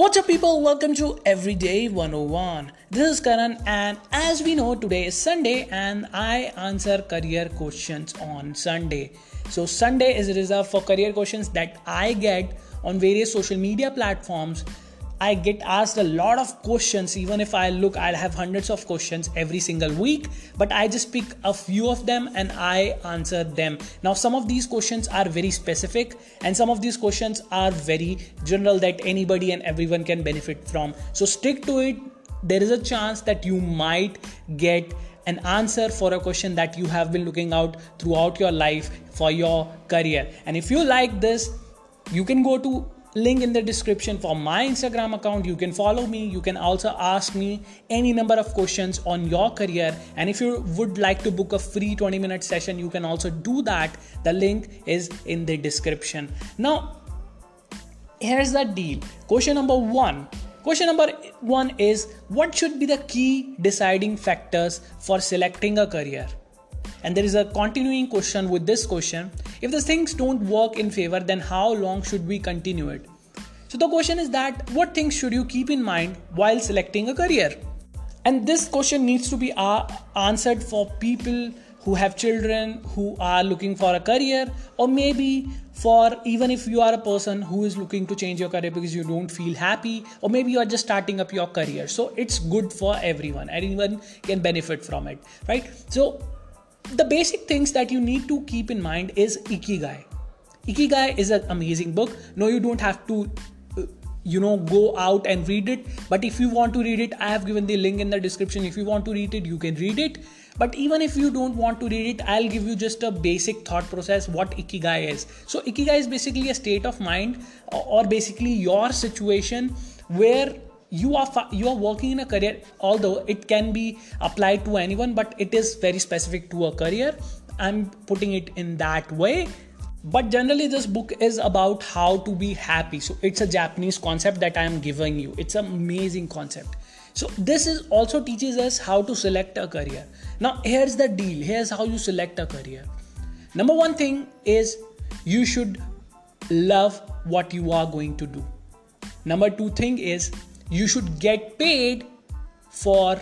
What's up, people? Welcome to Everyday 101. This is Karan, and as we know, today is Sunday, and I answer career questions on Sunday. So, Sunday is reserved for career questions that I get on various social media platforms I get asked a lot of questions. Even if I look, I'll have hundreds of questions every single week, but I just pick a few of them and I answer them. Now, some of these questions are very specific, and some of these questions are very general that anybody and everyone can benefit from. So, stick to it. There is a chance that you might get an answer for a question that you have been looking out throughout your life for your career. And if you like this, you can go to link in the description for my Instagram account. You can follow me. You can also ask me any number of questions on your career. And if you would like to book a free 20 minute session, you can also do that. The link is in the description. Now, here's the deal. Question number one. Question number one is What should be the key deciding factors for selecting a career? And there is a continuing question with this question if the things don't work in favor, then how long should we continue it? So the question is that what things should you keep in mind while selecting a career? And this question needs to be uh, answered for people who have children who are looking for a career or maybe for even if you are a person who is looking to change your career because you don't feel happy or maybe you are just starting up your career so it's good for everyone anyone can benefit from it right so the basic things that you need to keep in mind is ikigai. Ikigai is an amazing book. No you don't have to uh, you know go out and read it. But if you want to read it i have given the link in the description. If you want to read it you can read it. But even if you don't want to read it i'll give you just a basic thought process what ikigai is. So ikigai is basically a state of mind or basically your situation where you are you are working in a career although it can be applied to anyone but it is very specific to a career. I'm putting it in that way. But generally this book is about how to be happy. So it's a japanese concept that i am giving you. It's an amazing concept. So this is also teaches us how to select a career. Now here's the deal. Here's how you select a career. Number one thing is you should love what you are going to do. Number two thing is you should get paid for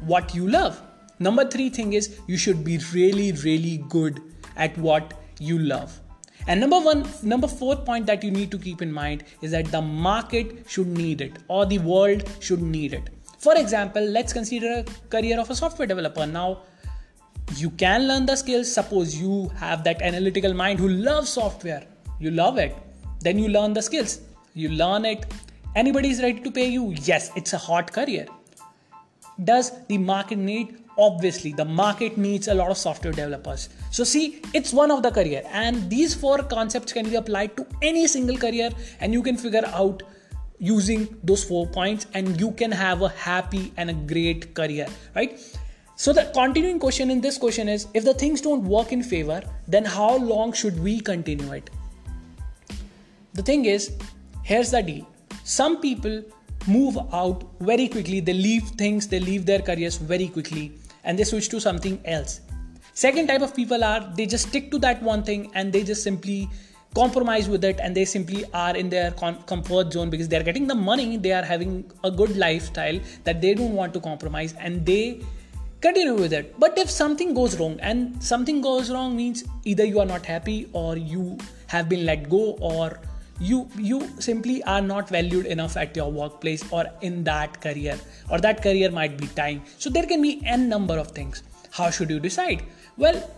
what you love. Number three thing is you should be really, really good at what you love. And number one, number four point that you need to keep in mind is that the market should need it or the world should need it. For example, let's consider a career of a software developer. Now, you can learn the skills. Suppose you have that analytical mind who loves software, you love it. Then you learn the skills. You learn it, Anybody is ready to pay you? Yes, it's a hot career. Does the market need? Obviously, the market needs a lot of software developers. So, see, it's one of the career, and these four concepts can be applied to any single career, and you can figure out using those four points, and you can have a happy and a great career, right? So, the continuing question in this question is if the things don't work in favor, then how long should we continue it? The thing is, here's the deal some people move out very quickly. They leave things they leave their careers very quickly and they switch to something else. Second type of people are they just stick to that one thing and they just simply compromise with it and they simply are in their comfort zone because they're getting the money they are having a good lifestyle that they don't want to compromise and they continue with it. But if something goes wrong and something goes wrong means either you are not happy or you have been let go or you you simply are not valued enough at your workplace or in that career or that career might be time. So there can be n number of things. How should you decide? Well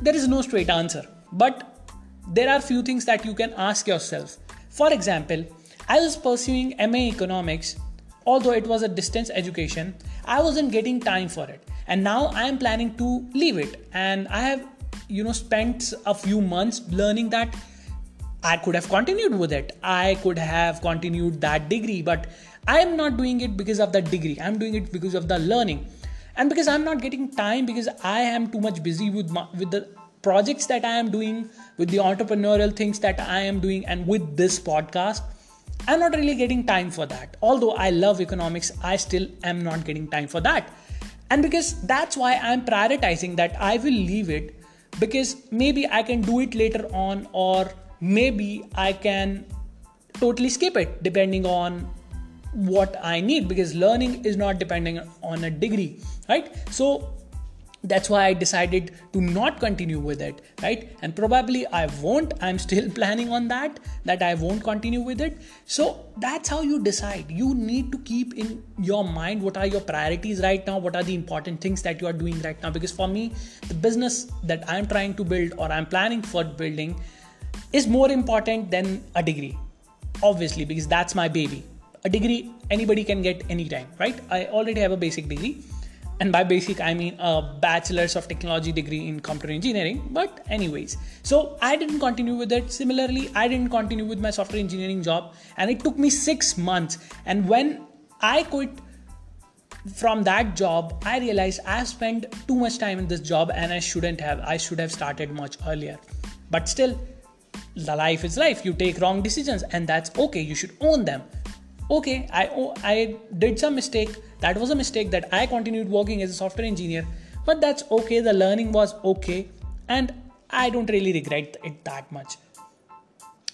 there is no straight answer but there are few things that you can ask yourself. For example i was pursuing ma economics although it was a distance education i wasn't getting time for it and now i am planning to leave it. And i have you know spent a few months learning that I could have continued with it. I could have continued that degree, but I am not doing it because of that degree. I'm doing it because of the learning. And because I'm not getting time because I am too much busy with my, with the projects that I am doing, with the entrepreneurial things that I am doing and with this podcast, I'm not really getting time for that. Although I love economics, I still am not getting time for that. And because that's why I'm prioritizing that I will leave it because maybe I can do it later on or maybe I can totally skip it depending on what I need because learning is not depending on a degree, right? So that's why i decided to not continue with it right? And probably i won't. I'm still planning on that that i won't continue with it. So that's how you decide. You need to keep in your mind what are your priorities right now what are the important things that you are doing right now. Because for me the business that i'm trying to build or i'm planning for building is more important than a degree obviously because that's my baby. A degree anybody can get anytime right? I already have a basic degree and by basic i mean a bachelor's of technology degree in computer engineering but anyways. So i didn't continue with it. Similarly i didn't continue with my software engineering job and it took me 6 months. And when i quit from that job i realized i spent too much time in this job and i shouldn't have. I should have started much earlier. But still the life is life. You take wrong decisions and that's okay. You should own them. Okay i oh, i did some mistake. That was a mistake that i continued working as a software engineer but that's okay. The learning was okay. And i don't really regret it that much.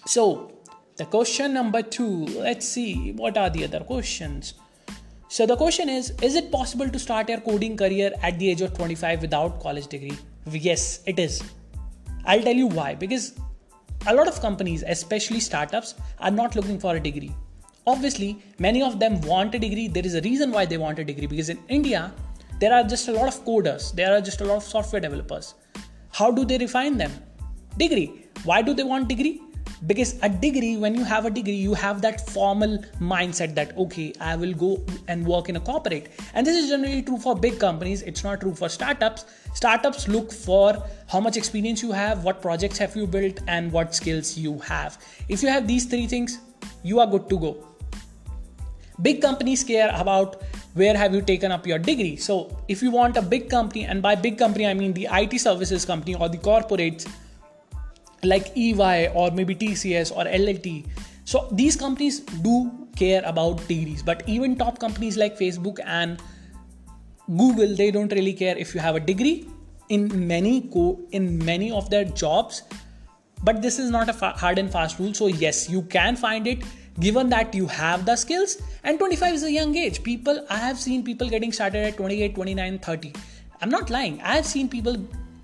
So the question number 2 let's see what are the other questions? So the question is is it possible to start your coding career at the age of 25 without college degree? Yes it is. I'll tell you why. Because a lot of companies especially startups are not looking for a degree. Obviously many of them want a degree. There is a reason why they want a degree because in india there are just a lot of coders. There are just a lot of software developers. How do they refine them? Degree. Why do they want degree because a degree when you have a degree you have that formal mindset that okay i will go and work in a corporate. And this is generally true for big companies. It's not true for startups. Startups look for how much experience you have what projects have you built and what skills you have. If you have these three things you are good to go. Big companies care about where have you taken up your degree. So if you want a big company and by big company i mean the it services company or the corporates like ey or maybe tcs or llt so these companies do care about degrees but even top companies like facebook and google they don't really care if you have a degree in many co- in many of their jobs. But this is not a fa- hard and fast rule. So yes you can find it given that you have the skills. And 25 is a young age. People i have seen people getting started at 28 29 30 i'm not lying. I have seen people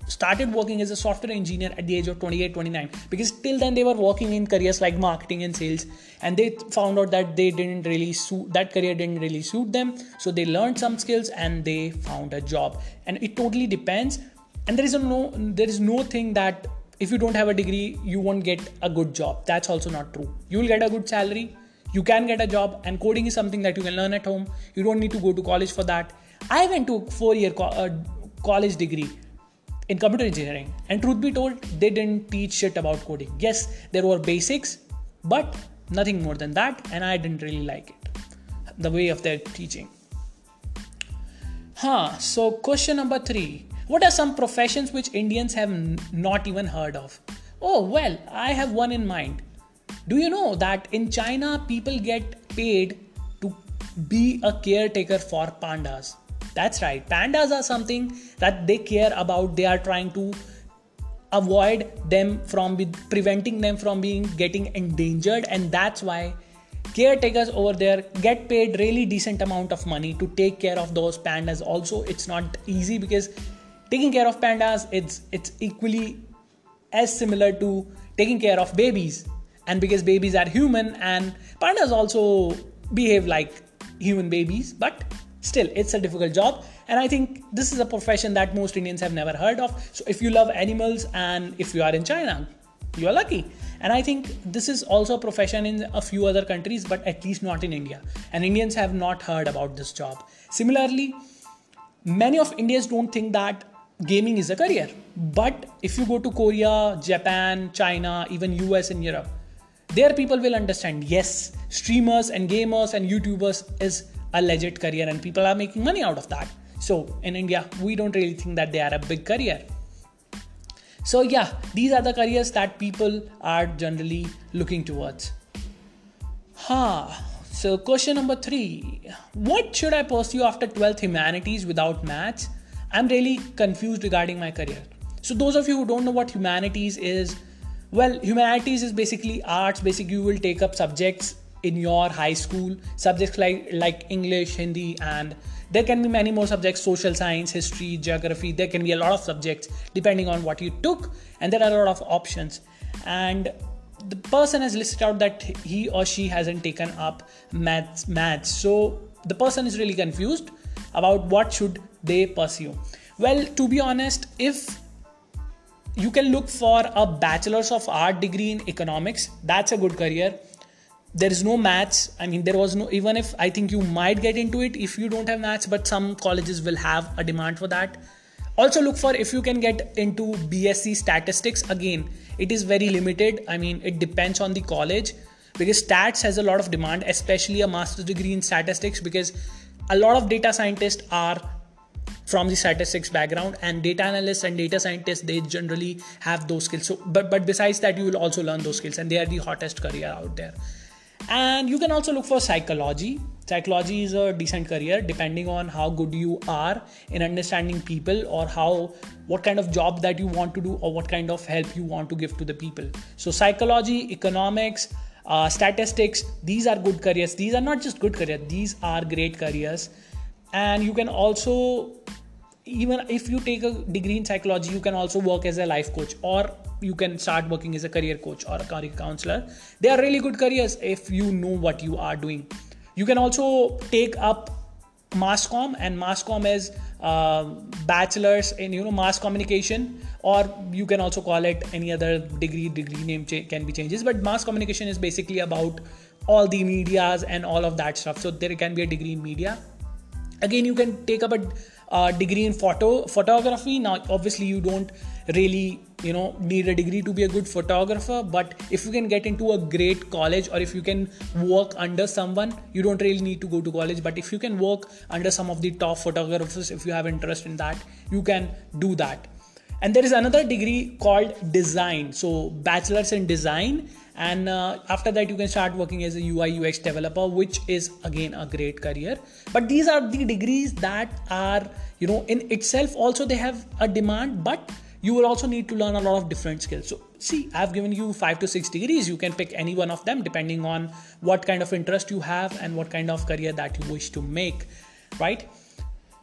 started working as a software engineer at the age of 28 29 because till then they were working in careers like marketing and sales. And they found out that they didn't really suit that career didn't really suit them. So they learned some skills and they found a job. And it totally depends. And there is no there is no thing that if you don't have a degree you won't get a good job. That's also not true. You will get a good salary. You can get a job. And coding is something that you can learn at home. You don't need to go to college for that. I went to a four year co- uh, college degree in computer engineering and truth be told they didn't teach shit about coding yes there were basics but nothing more than that and i didn't really like it the way of their teaching huh so question number 3 what are some professions which Indians have n- not even heard of? Oh, well, I have one in mind. Do you know that in China people get paid to be a caretaker for pandas? That's right, pandas are something that they care about. They are trying to avoid them from be- preventing them from being getting endangered, and that's why caretakers over there get paid really decent amount of money to take care of those pandas. Also it's not easy because taking care of pandas it's it's equally as similar to taking care of babies. And because babies are human and pandas also behave like human babies but still it's a difficult job. And i think this is a profession that most indians have never heard of. So if you love animals and if you are in china you are lucky. And i think this is also a profession in a few other countries but at least not in india. And indians have not heard about this job. Similarly many of indians don't think that gaming is a career. But if you go to Korea, Japan, China, even US and Europe, there people will understand yes, streamers and gamers and YouTubers is a legit career and people are making money out of that. So in India, we don't really think that they are a big career. So yeah, these are the careers that people are generally looking towards. Huh. So question number three. What should I pursue after 12th humanities without maths? I'm really confused regarding my career. So, those of you who don't know what humanities is, well, humanities is basically arts. Basically, you will take up subjects in your high school subjects like like english hindi and there can be many more subjects social science history geography there can be a lot of subjects depending on what you took and there are a lot of options. And the person has listed out that he or she hasn't taken up maths maths. So the person is really confused about what should they pursue. Well to be honest if you can look for a bachelor's of art degree in economics that's a good career there is no maths. I mean there was no even if i think you might get into it if you don't have maths but some colleges will have a demand for that. Also look for if you can get into bsc statistics. Again it is very limited. I mean it depends on the college because stats has a lot of demand especially a master's degree in statistics because a lot of data scientists are from the statistics background and data analysts and data scientists they generally have those skills. So but but besides that you will also learn those skills and they are the hottest career out there and you can also look for psychology. Psychology is a decent career depending on how good you are in understanding people or how what kind of job that you want to do or what kind of help you want to give to the people. So psychology economics uh, statistics these are good careers. These are not just good careers. These are great careers. And you can also even if you take a degree in psychology you can also work as a life coach or you can start working as a career coach or a career counselor. They are really good careers if you know what you are doing. You can also take up mass comm and mass comm is uh, bachelor's in you know mass communication or you can also call it any other degree degree name can be changes but mass communication is basically about all the medias and all of that stuff. So there can be a degree in media. Again you can take up a uh, degree in photo photography. Now obviously you don't really you know need a degree to be a good photographer. But if you can get into a great college or if you can work under someone you don't really need to go to college. But if you can work under some of the top photographers if you have interest in that you can do that. And there is another degree called design. So bachelor's in design. And uh, after that you can start working as a ui ux developer which is again a great career. But these are the degrees that are you know in itself also they have a demand. But you will also need to learn a lot of different skills so see i've given you 5 to 6 degrees you can pick any one of them depending on what kind of interest you have and what kind of career that you wish to make right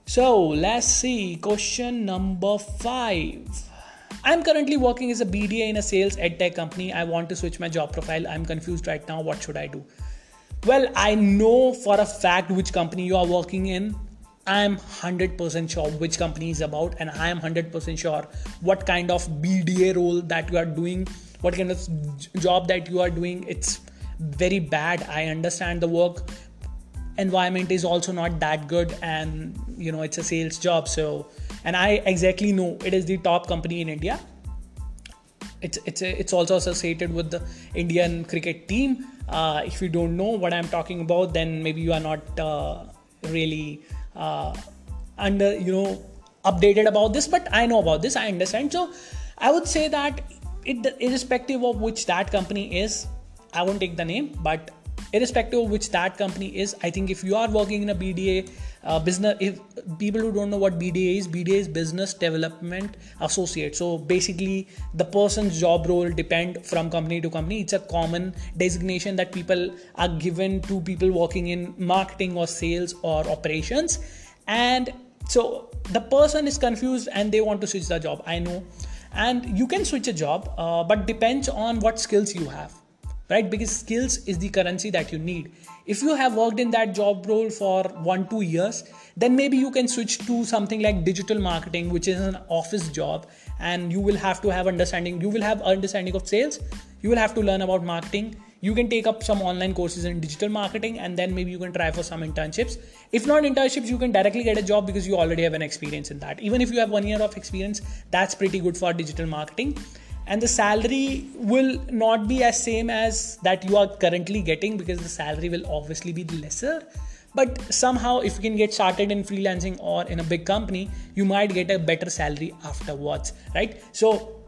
so let's see question number 5 I'm currently working as a BDA in a sales edtech company. I want to switch my job profile. I'm confused right now. What should I do? Well, I know for a fact which company you are working in. I'm 100% sure which company is about, and I am 100% sure what kind of BDA role that you are doing, what kind of job that you are doing. It's very bad. I understand the work environment is also not that good, and you know, it's a sales job. So, and I exactly know it is the top company in India. It's it's it's also associated with the Indian cricket team. Uh, if you don't know what I'm talking about, then maybe you are not uh, really uh, under you know updated about this. But I know about this. I understand. So I would say that it irrespective of which that company is, I won't take the name, but irrespective of which that company is, I think if you are working in a BDA uh, business if people who don't know what bda is bda is business development associate. So basically the person's job role depend from company to company. It's a common designation that people are given to people working in marketing or sales or operations. And so the person is confused and they want to switch the job i know. And you can switch a job uh, but depends on what skills you have right? Because skills is the currency that you need. If you have worked in that job role for 1 2 years then maybe you can switch to something like digital marketing which is an office job and you will have to have understanding you will have understanding of sales you will have to learn about marketing. You can take up some online courses in digital marketing and then maybe you can try for some internships. If not internships you can directly get a job because you already have an experience in that. Even if you have one year of experience that's pretty good for digital marketing and the salary will not be as same as that you are currently getting because the salary will obviously be lesser. But somehow if you can get started in freelancing or in a big company you might get a better salary afterwards right? So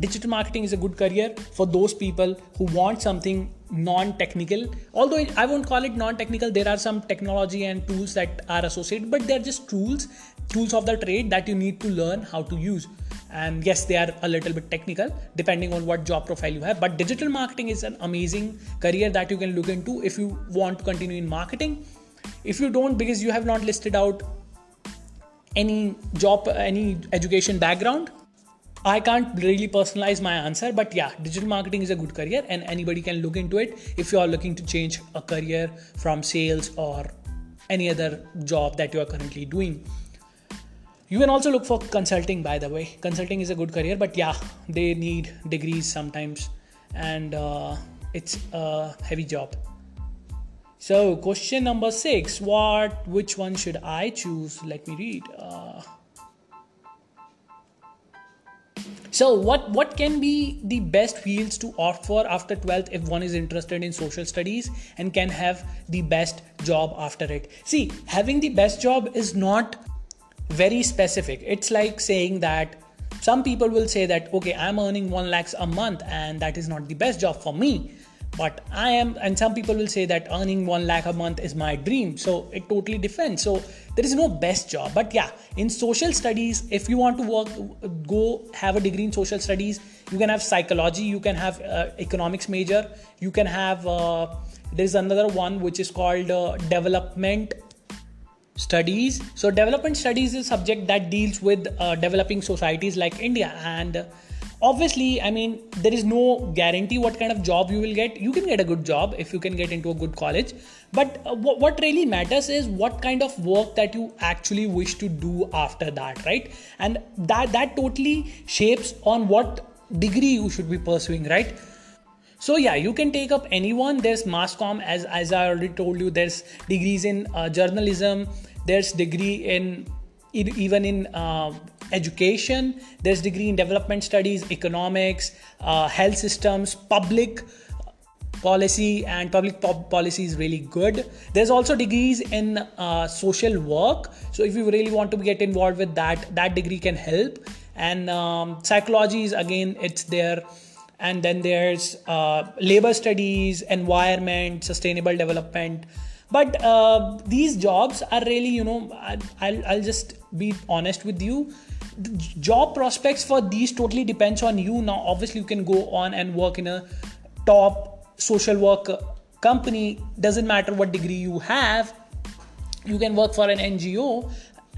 digital marketing is a good career for those people who want something non-technical. Although i won't call it non-technical there are some technology and tools that are associated but they're just tools tools of the trade that you need to learn how to use and yes they are a little bit technical depending on what job profile you have. But digital marketing is an amazing career that you can look into if you want to continue in marketing. If you don't because you have not listed out any job any education background I can't really personalize my answer, but yeah, digital marketing is a good career and anybody can look into it if you are looking to change a career from sales or any other job that you are currently doing. You can also look for consulting, by the way. Consulting is a good career, but yeah, they need degrees sometimes and uh, it's a heavy job. So, question number six What, which one should I choose? Let me read. Uh, so what what can be the best fields to opt for after 12th if one is interested in social studies and can have the best job after it see having the best job is not very specific. It's like saying that some people will say that okay i'm earning 1 lakhs a month and that is not the best job for me. But i am and some people will say that earning 1 lakh a month is my dream. So it totally depends. So there is no best job. But yeah in social studies if you want to work go have a degree in social studies you can have psychology you can have uh, economics major you can have uh, there's another one which is called uh, development studies. So development studies is a subject that deals with uh, developing societies like india. And obviously i mean there is no guarantee what kind of job you will get. You can get a good job if you can get into a good college. But uh, w- what really matters is what kind of work that you actually wish to do after that right? And that that totally shapes on what degree you should be pursuing right so yeah you can take up anyone. There's mass com as as i already told you there's degrees in uh, journalism. There's degree in even in uh, education. There's degree in development studies economics uh, health systems public policy and public policy is really good. There's also degrees in uh, social work. So if you really want to get involved with that that degree can help. And um, psychology is again it's there and then there's uh, labor studies environment sustainable development. But uh, these jobs are really you know I'll, I'll just be honest with you. The job prospects for these totally depends on you. Now obviously you can go on and work in a top social work company. Doesn't matter what degree you have. You can work for an ngo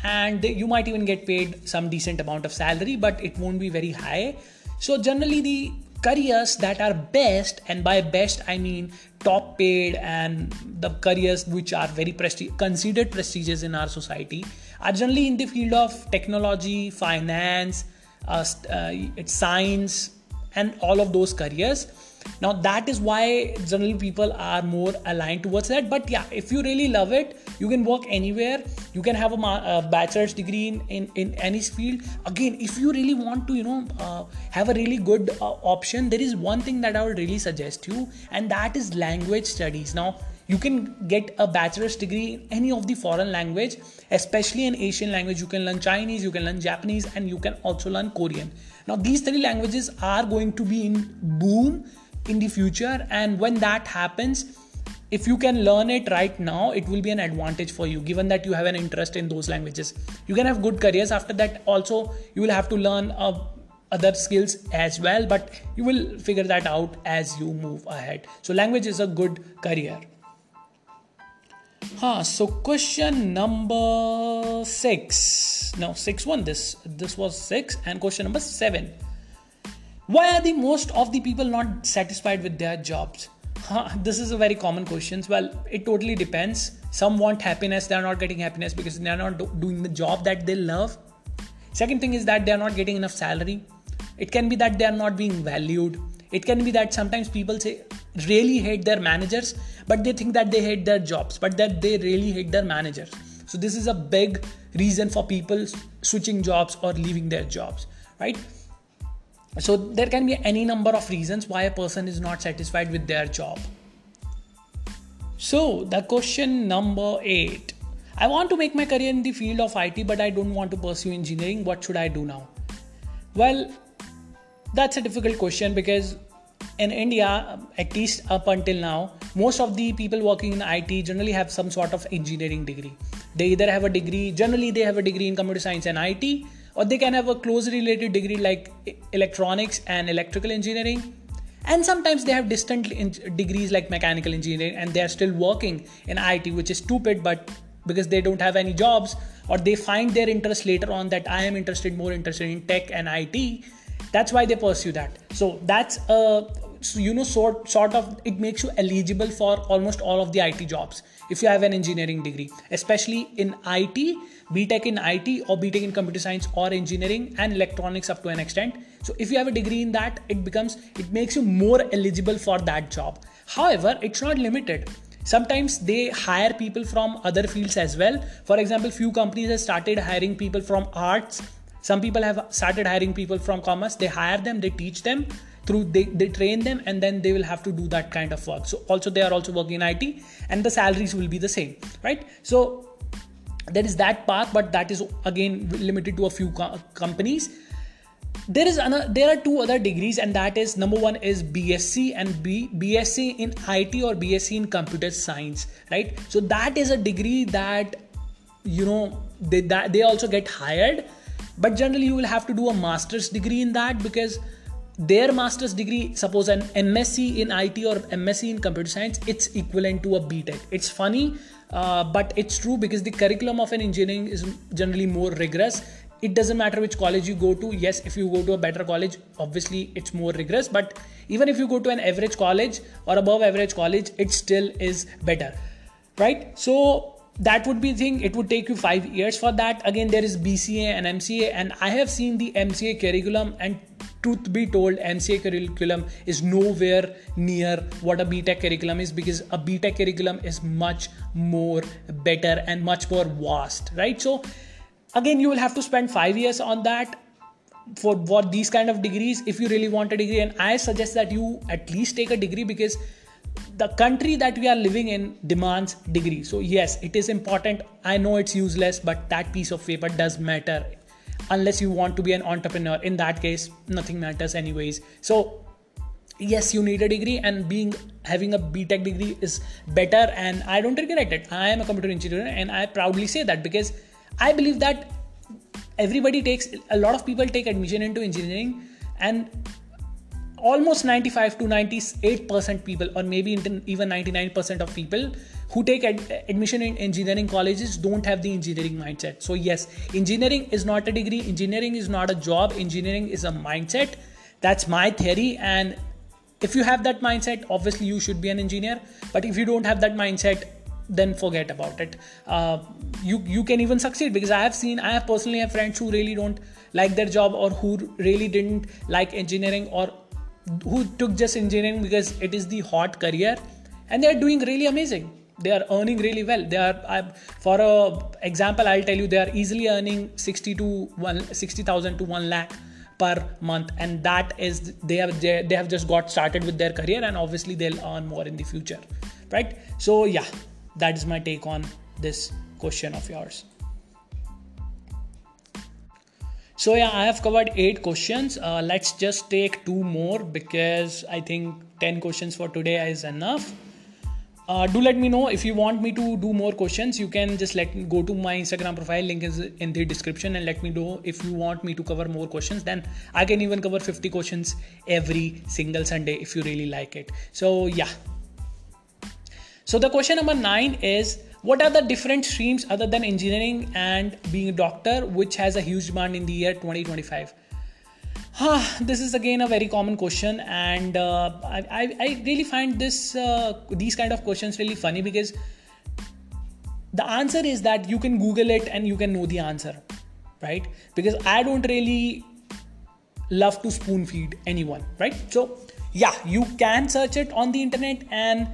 and you might even get paid some decent amount of salary but it won't be very high. So generally the careers that are best and by best i mean top paid and the careers which are very presti- considered prestigious in our society are generally in the field of technology finance uh, uh, science and all of those careers now that is why generally people are more aligned towards that. But yeah if you really love it you can work anywhere. You can have a, a bachelor's degree in, in, in any field. Again if you really want to you know uh, have a really good uh, option there is one thing that i would really suggest you and that is language studies. Now you can get a bachelor's degree in any of the foreign language especially in asian language. You can learn chinese you can learn japanese and you can also learn korean. Now these three languages are going to be in boom in the future. And when that happens if you can learn it right now it will be an advantage for you given that you have an interest in those languages. You can have good careers after that. Also you will have to learn uh, other skills as well but you will figure that out as you move ahead. So language is a good career. Huh so question number six. No six one. This this was six and question number seven why are the most of the people not satisfied with their jobs? Huh, this is a very common question well it totally depends. Some want happiness they are not getting happiness because they are not do- doing the job that they love. Second thing is that they are not getting enough salary. It can be that they are not being valued. It can be that sometimes people say really hate their managers but they think that they hate their jobs but that they really hate their managers. So this is a big reason for people switching jobs or leaving their jobs right so there can be any number of reasons why a person is not satisfied with their job. So the question number 8 i want to make my career in the field of it but i don't want to pursue engineering. What should i do now? Well that's a difficult question because in india at least up until now most of the people working in it generally have some sort of engineering degree. They either have a degree generally they have a degree in computer science and it or they can have a close related degree like electronics and electrical engineering. And sometimes they have distant degrees like mechanical engineering and they are still working in IT which is stupid but because they don't have any jobs or they find their interest later on that I am interested more interested in tech and IT that's why they pursue that. So that's a so, you know sort sort of it makes you eligible for almost all of the IT jobs if you have an engineering degree especially in IT BTech in IT or BTech in computer science or engineering and electronics up to an extent. So if you have a degree in that it becomes it makes you more eligible for that job. However it's not limited. Sometimes they hire people from other fields as well. For example few companies have started hiring people from arts. Some people have started hiring people from commerce. They hire them they teach them through they, they train them and then they will have to do that kind of work. So also they are also working in it and the salaries will be the same right? So there is that path but that is again limited to a few co- companies. There is another there are two other degrees and that is number one is bsc and B, bsc in it or bsc in computer science right? So that is a degree that you know they that they also get hired but generally you will have to do a master's degree in that because their master's degree suppose an msc in it or msc in computer science it's equivalent to a btech it's funny uh, but it's true because the curriculum of an engineering is generally more rigorous. It doesn't matter which college you go to. Yes if you go to a better college obviously it's more rigorous. But even if you go to an average college or above average college it still is better right? So that would be the thing it would take you five years for that again there is bca and mca and i have seen the mca curriculum and truth be told, MCA curriculum is nowhere near what a BTech curriculum is because a BTech curriculum is much more better and much more vast, right? So, again, you will have to spend five years on that for what these kind of degrees if you really want a degree. And I suggest that you at least take a degree because the country that we are living in demands degree. So yes it is important. I know it's useless but that piece of paper does matter. Unless you want to be an entrepreneur. In that case nothing matters anyways. So yes you need a degree and being having a btech degree is better and i don't regret it. I am a computer engineer and i proudly say that because i believe that everybody takes a lot of people take admission into engineering and almost 95 to 98% people or maybe even 99% of people who take ad- admission in engineering colleges don't have the engineering mindset. So yes engineering is not a degree. Engineering is not a job. Engineering is a mindset. That's my theory. And if you have that mindset obviously you should be an engineer. But if you don't have that mindset then forget about it. Uh, you you can even succeed because i have seen i have personally have friends who really don't like their job or who really didn't like engineering or who took just engineering because it is the hot career and they are doing really amazing. They are earning really well. They are I, for a example i'll tell you they are easily earning 60 to 1 60000 to 1 lakh per month and that is they have they have just got started with their career and obviously they'll earn more in the future. Right? So yeah that is my take on this question of yours so yeah i have covered eight questions. Uh, let's just take two more because i think 10 questions for today is enough. Uh, do let me know if you want me to do more questions. You can just let go to my instagram profile. Link is in the description and let me know if you want me to cover more questions. Then i can even cover 50 questions every single sunday if you really like it. So yeah. So the question number 9 is what are the different streams other than engineering and being a doctor which has a huge demand in the year 2025 ah, this is again a very common question and uh, I, I, really find this uh, these kind of questions really funny because the answer is that you can google it and you can know the answer right? Because i don't really love to spoon feed anyone right? So yeah you can search it on the internet and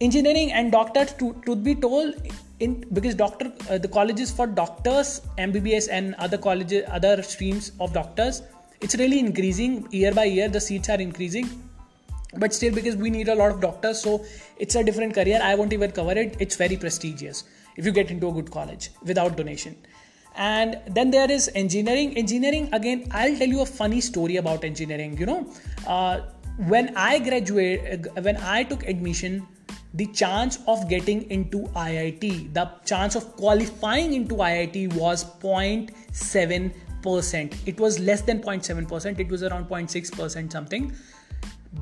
engineering and doctors to, to be told in because doctor uh, the colleges for doctors mbbs and other colleges other streams of doctors it's really increasing. Year by year the seats are increasing. But still because we need a lot of doctors so it's a different career. I won't even cover it. It's very prestigious if you get into a good college without donation. And then there is engineering. Engineering again i'll tell you a funny story about engineering you know. Uh, when i graduated when i took admission the chance of getting into IIT, the chance of qualifying into IIT was 0.7 percent. It was less than 0.7 percent. It was around 0.6 percent something.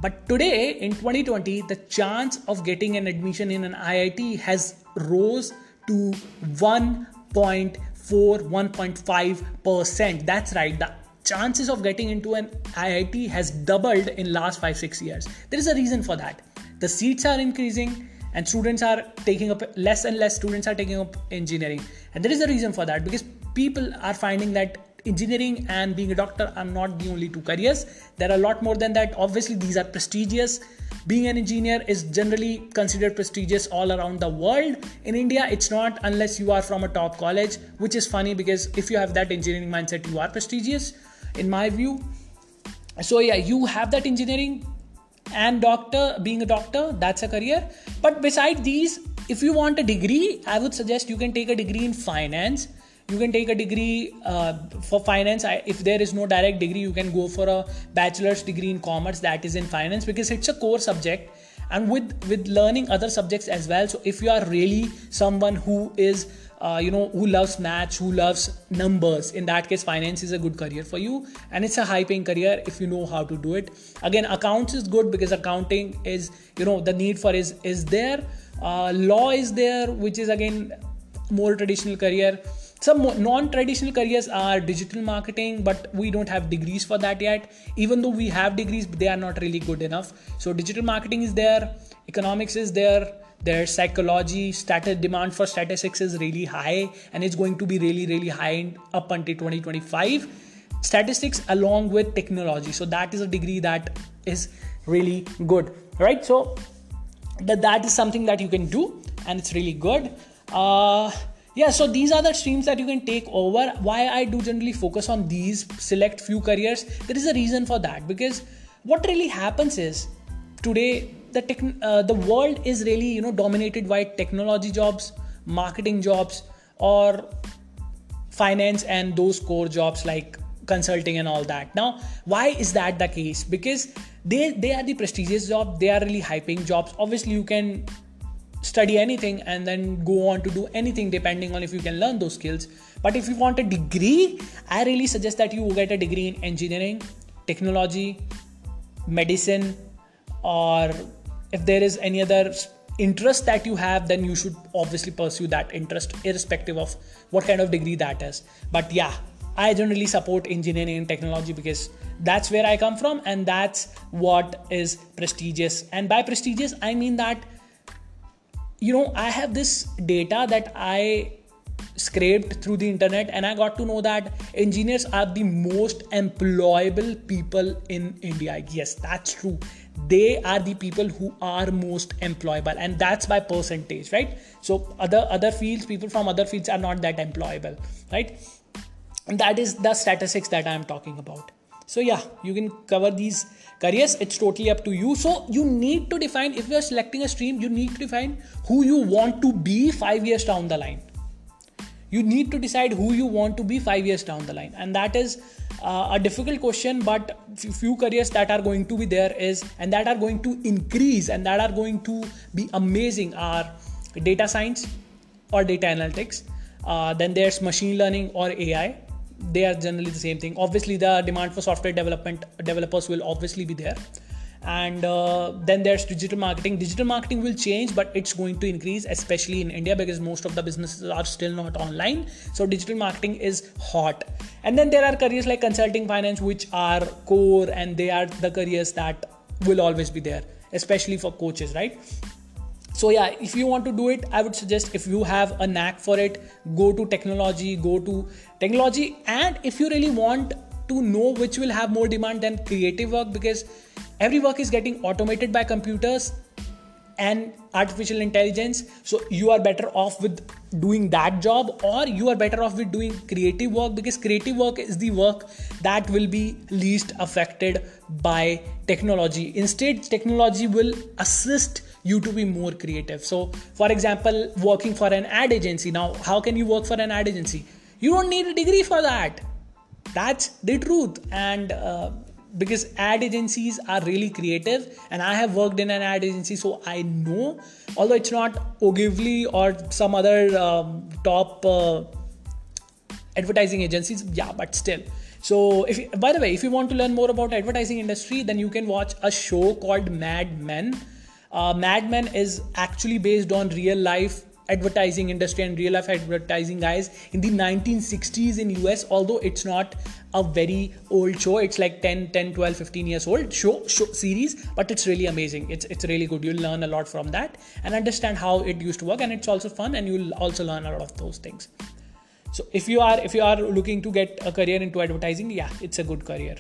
But today in 2020, the chance of getting an admission in an IIT has rose to 1.4, 1.5 percent. That's right. The chances of getting into an IIT has doubled in last five six years. There is a reason for that. The seats are increasing and students are taking up less and less students are taking up engineering. And there is a reason for that because people are finding that engineering and being a doctor are not the only two careers. There are a lot more than that. Obviously these are prestigious. Being an engineer is generally considered prestigious all around the world. In india it's not unless you are from a top college which is funny because if you have that engineering mindset you are prestigious in my view. So yeah you have that engineering and doctor being a doctor that's a career. But beside these if you want a degree i would suggest you can take a degree in finance. You can take a degree uh, for finance. If there is no direct degree you can go for a bachelor's degree in commerce that is in finance because it's a core subject. And with with learning other subjects as well. So if you are really someone who is uh, you know who loves maths who loves numbers. In that case finance is a good career for you. And it's a high paying career if you know how to do it. Again accounts is good because accounting is you know the need for is is there. Uh, law is there which is again more traditional career some non-traditional careers are digital marketing but we don't have degrees for that yet. Even though we have degrees they are not really good enough. So digital marketing is there economics is there their psychology status demand for statistics is really high and it's going to be really really high up until 2025 statistics along with technology. So that is a degree that is really good right? So that, that is something that you can do and it's really good. Uh, yeah so these are the streams that you can take over. Why i do generally focus on these select few careers there is a reason for that. Because what really happens is today the tech, uh, the world is really you know dominated by technology jobs marketing jobs or finance and those core jobs like consulting and all that. Now why is that the case? Because they they are the prestigious job they are really high paying jobs. Obviously you can study anything and then go on to do anything depending on if you can learn those skills. But if you want a degree i really suggest that you get a degree in engineering technology medicine or if there is any other interest that you have then you should obviously pursue that interest irrespective of what kind of degree that is. But yeah i generally support engineering and technology because that's where i come from and that's what is prestigious. And by prestigious i mean that you know i have this data that i scraped through the internet and i got to know that engineers are the most employable people in india. Yes that's true. They are the people who are most employable and that's by percentage right? So other other fields people from other fields are not that employable right? And that is the statistics that i am talking about. So yeah you can cover these careers it's totally up to you. So you need to define if you're selecting a stream you need to define who you want to be 5 years down the line. You need to decide who you want to be 5 years down the line. And that is uh, a difficult question but few careers that are going to be there is and that are going to increase and that are going to be amazing are data science or data analytics uh, then there's machine learning or ai they are generally the same thing. Obviously the demand for software development developers will obviously be there. And uh, then there's digital marketing. Digital marketing will change but it's going to increase especially in india because most of the businesses are still not online. So digital marketing is hot. And then there are careers like consulting finance which are core and they are the careers that will always be there especially for coaches right so yeah if you want to do it i would suggest if you have a knack for it go to technology go to technology. And if you really want to know which will have more demand than creative work because every work is getting automated by computers and artificial intelligence. So you are better off with doing that job or you are better off with doing creative work because creative work is the work that will be least affected by technology. Instead technology will assist you to be more creative. So for example working for an ad agency. Now how can you work for an ad agency? You don't need a degree for that. That's the truth. And uh, because ad agencies are really creative and i have worked in an ad agency so i know although it's not ogilvy or some other um, top uh, advertising agencies yeah but still so if by the way if you want to learn more about advertising industry then you can watch a show called mad men. Uh, mad men is actually based on real life advertising industry and real life advertising guys in the 1960s in us although it's not a very old show. It's like 10 10 12 15 years old show, show series but it's really amazing. It's it's really good. You'll learn a lot from that and understand how it used to work and it's also fun and you'll also learn a lot of those things so if you are if you are looking to get a career into advertising yeah it's a good career.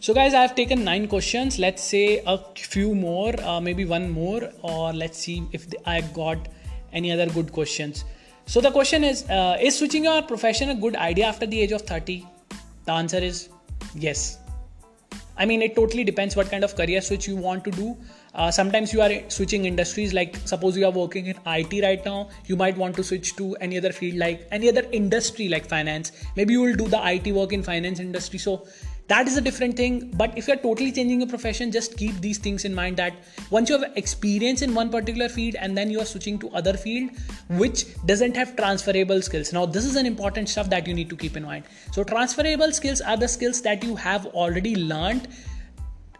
So guys i have taken nine questions. Let's say a few more uh, maybe one more or let's see if i got any other good questions. So the question is uh, is switching your profession a good idea after the age of 30 the answer is yes. I mean it totally depends what kind of career switch you want to do uh, sometimes you are switching industries like suppose you are working in it right now you might want to switch to any other field like any other industry like finance. Maybe you will do the it work in finance industry. So that is a different thing. But if you're totally changing your profession just keep these things in mind that once you have experience in one particular field and then you are switching to other field which doesn't have transferable skills. Now this is an important stuff that you need to keep in mind. So transferable skills are the skills that you have already learned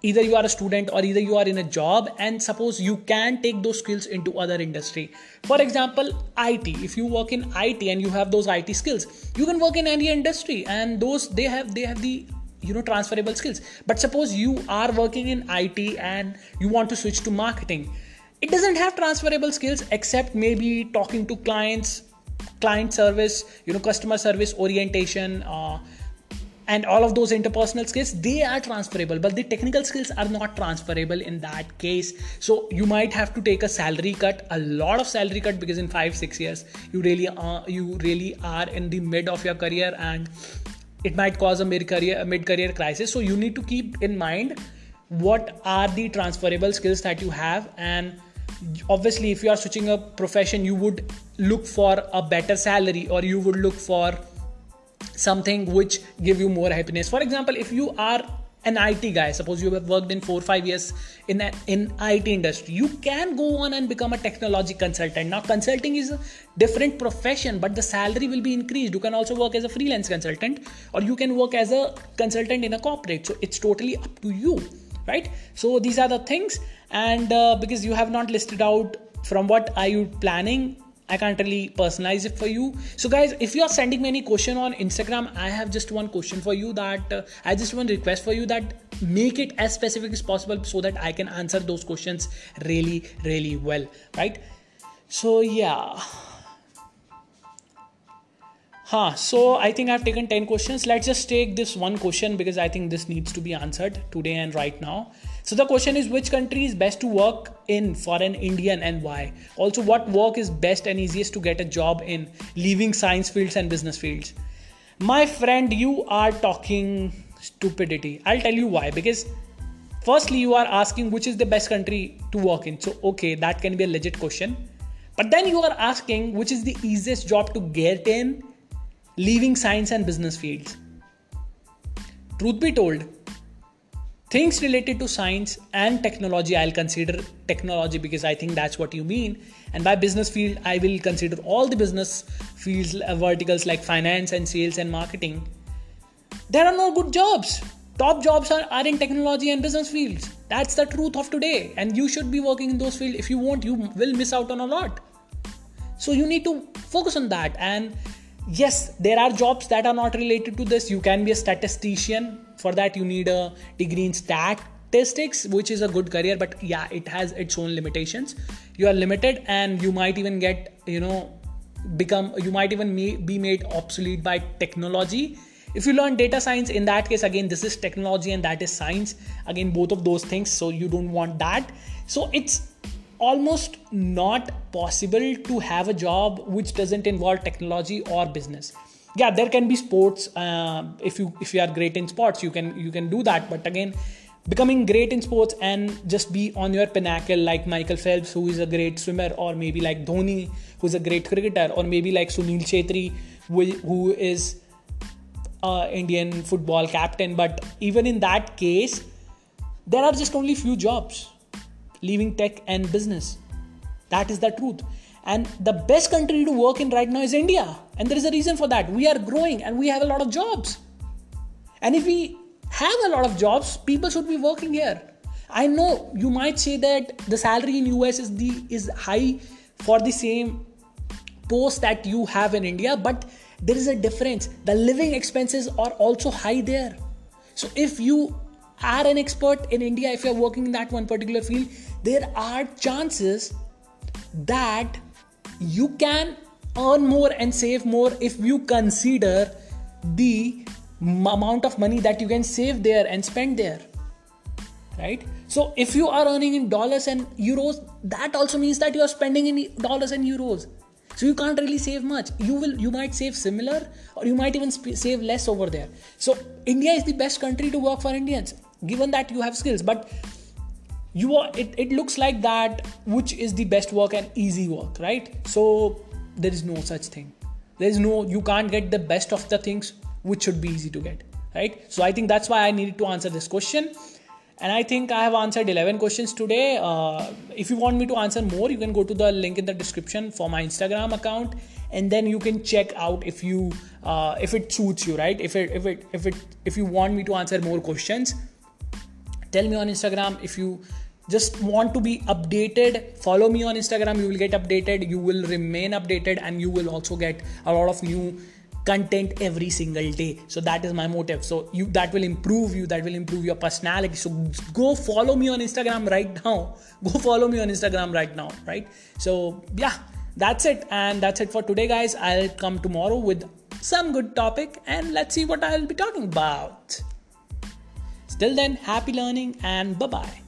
either you are a student or either you are in a job and suppose you can take those skills into other industry. For example it if you work in it and you have those it skills you can work in any industry and those they have they have the you know transferable skills. But suppose you are working in IT and you want to switch to marketing it doesn't have transferable skills except maybe talking to clients client service you know customer service orientation uh, and all of those interpersonal skills they are transferable but the technical skills are not transferable in that case. So you might have to take a salary cut a lot of salary cut because in 5 6 years you really are you really are in the mid of your career and it might cause a mid career mid career crisis. So you need to keep in mind what are the transferable skills that you have. And obviously if you are switching a profession you would look for a better salary or you would look for something which give you more happiness for example if you are an IT guy, suppose you have worked in four or five years in a, in IT industry, you can go on and become a technology consultant. Now, consulting is a different profession, but the salary will be increased. You can also work as a freelance consultant, or you can work as a consultant in a corporate. So it's totally up to you, right? So these are the things, and uh, because you have not listed out from what are you planning I can't really personalize it for you. So, guys, if you are sending me any question on Instagram, I have just one question for you that uh, I just want request for you that make it as specific as possible so that I can answer those questions really, really well, right? So, yeah. Huh, so I think I've taken 10 questions. Let's just take this one question because I think this needs to be answered today and right now. So the question is which country is best to work in for an Indian and why? Also, what work is best and easiest to get a job in, leaving science fields and business fields? My friend, you are talking stupidity. I'll tell you why. Because firstly, you are asking which is the best country to work in. So, okay, that can be a legit question. But then you are asking which is the easiest job to get in leaving science and business fields. Truth be told, things related to science and technology, I'll consider technology because I think that's what you mean. And by business field, I will consider all the business fields, uh, verticals like finance and sales and marketing. There are no good jobs. Top jobs are, are in technology and business fields. That's the truth of today. And you should be working in those fields. If you won't, you will miss out on a lot. So you need to focus on that. And yes there are jobs that are not related to this you can be a statistician for that you need a degree in statistics which is a good career but yeah it has its own limitations. You are limited and you might even get you know become you might even be made obsolete by technology. If you learn data science in that case again this is technology and that is science. Again both of those things so you don't want that. So it's almost not possible to have a job which doesn't involve technology or business yeah there can be sports uh, if you if you are great in sports you can you can do that but again becoming great in sports and just be on your pinnacle like michael phelps who is a great swimmer or maybe like dhoni who's a great cricketer or maybe like sunil Chhetri who is uh, indian football captain but even in that case there are just only few jobs leaving tech and business. That is the truth. and the best country to work in right now is india and there is a reason for that. We are growing and we have a lot of jobs. And if we have a lot of jobs people should be working here. I know you might say that the salary in us is the is high for the same post that you have in india but there is a difference. The living expenses are also high there. So if you are an expert in india if you're working in that one particular field there are chances that you can earn more and save more if you consider the amount of money that you can save there and spend there right? So if you are earning in dollars and euros that also means that you are spending in dollars and euros. So you can't really save much. You will you might save similar or you might even sp- save less over there. So india is the best country to work for indians given that you have skills. But you are it, it looks like that which is the best work and easy work right? So there is no such thing. There is no you can't get the best of the things which should be easy to get right? So i think that's why i needed to answer this question. And i think i have answered 11 questions today. Uh, if you want me to answer more you can go to the link in the description for my instagram account. And then you can check out if you uh, if it suits you right? If it if it if it if you want me to answer more questions tell me on instagram. If you just want to be updated. Follow me on instagram. You will get updated. You will remain updated and you will also get a lot of new content every single day. So that is my motive. So you that will improve you. That will improve your personality. So go follow me on instagram right now. Go follow me on instagram right now right? So yeah that's it. And that's it for today guys. I'll come tomorrow with some good topic and let's see what i'll be talking about. Till then, happy learning and bye bye.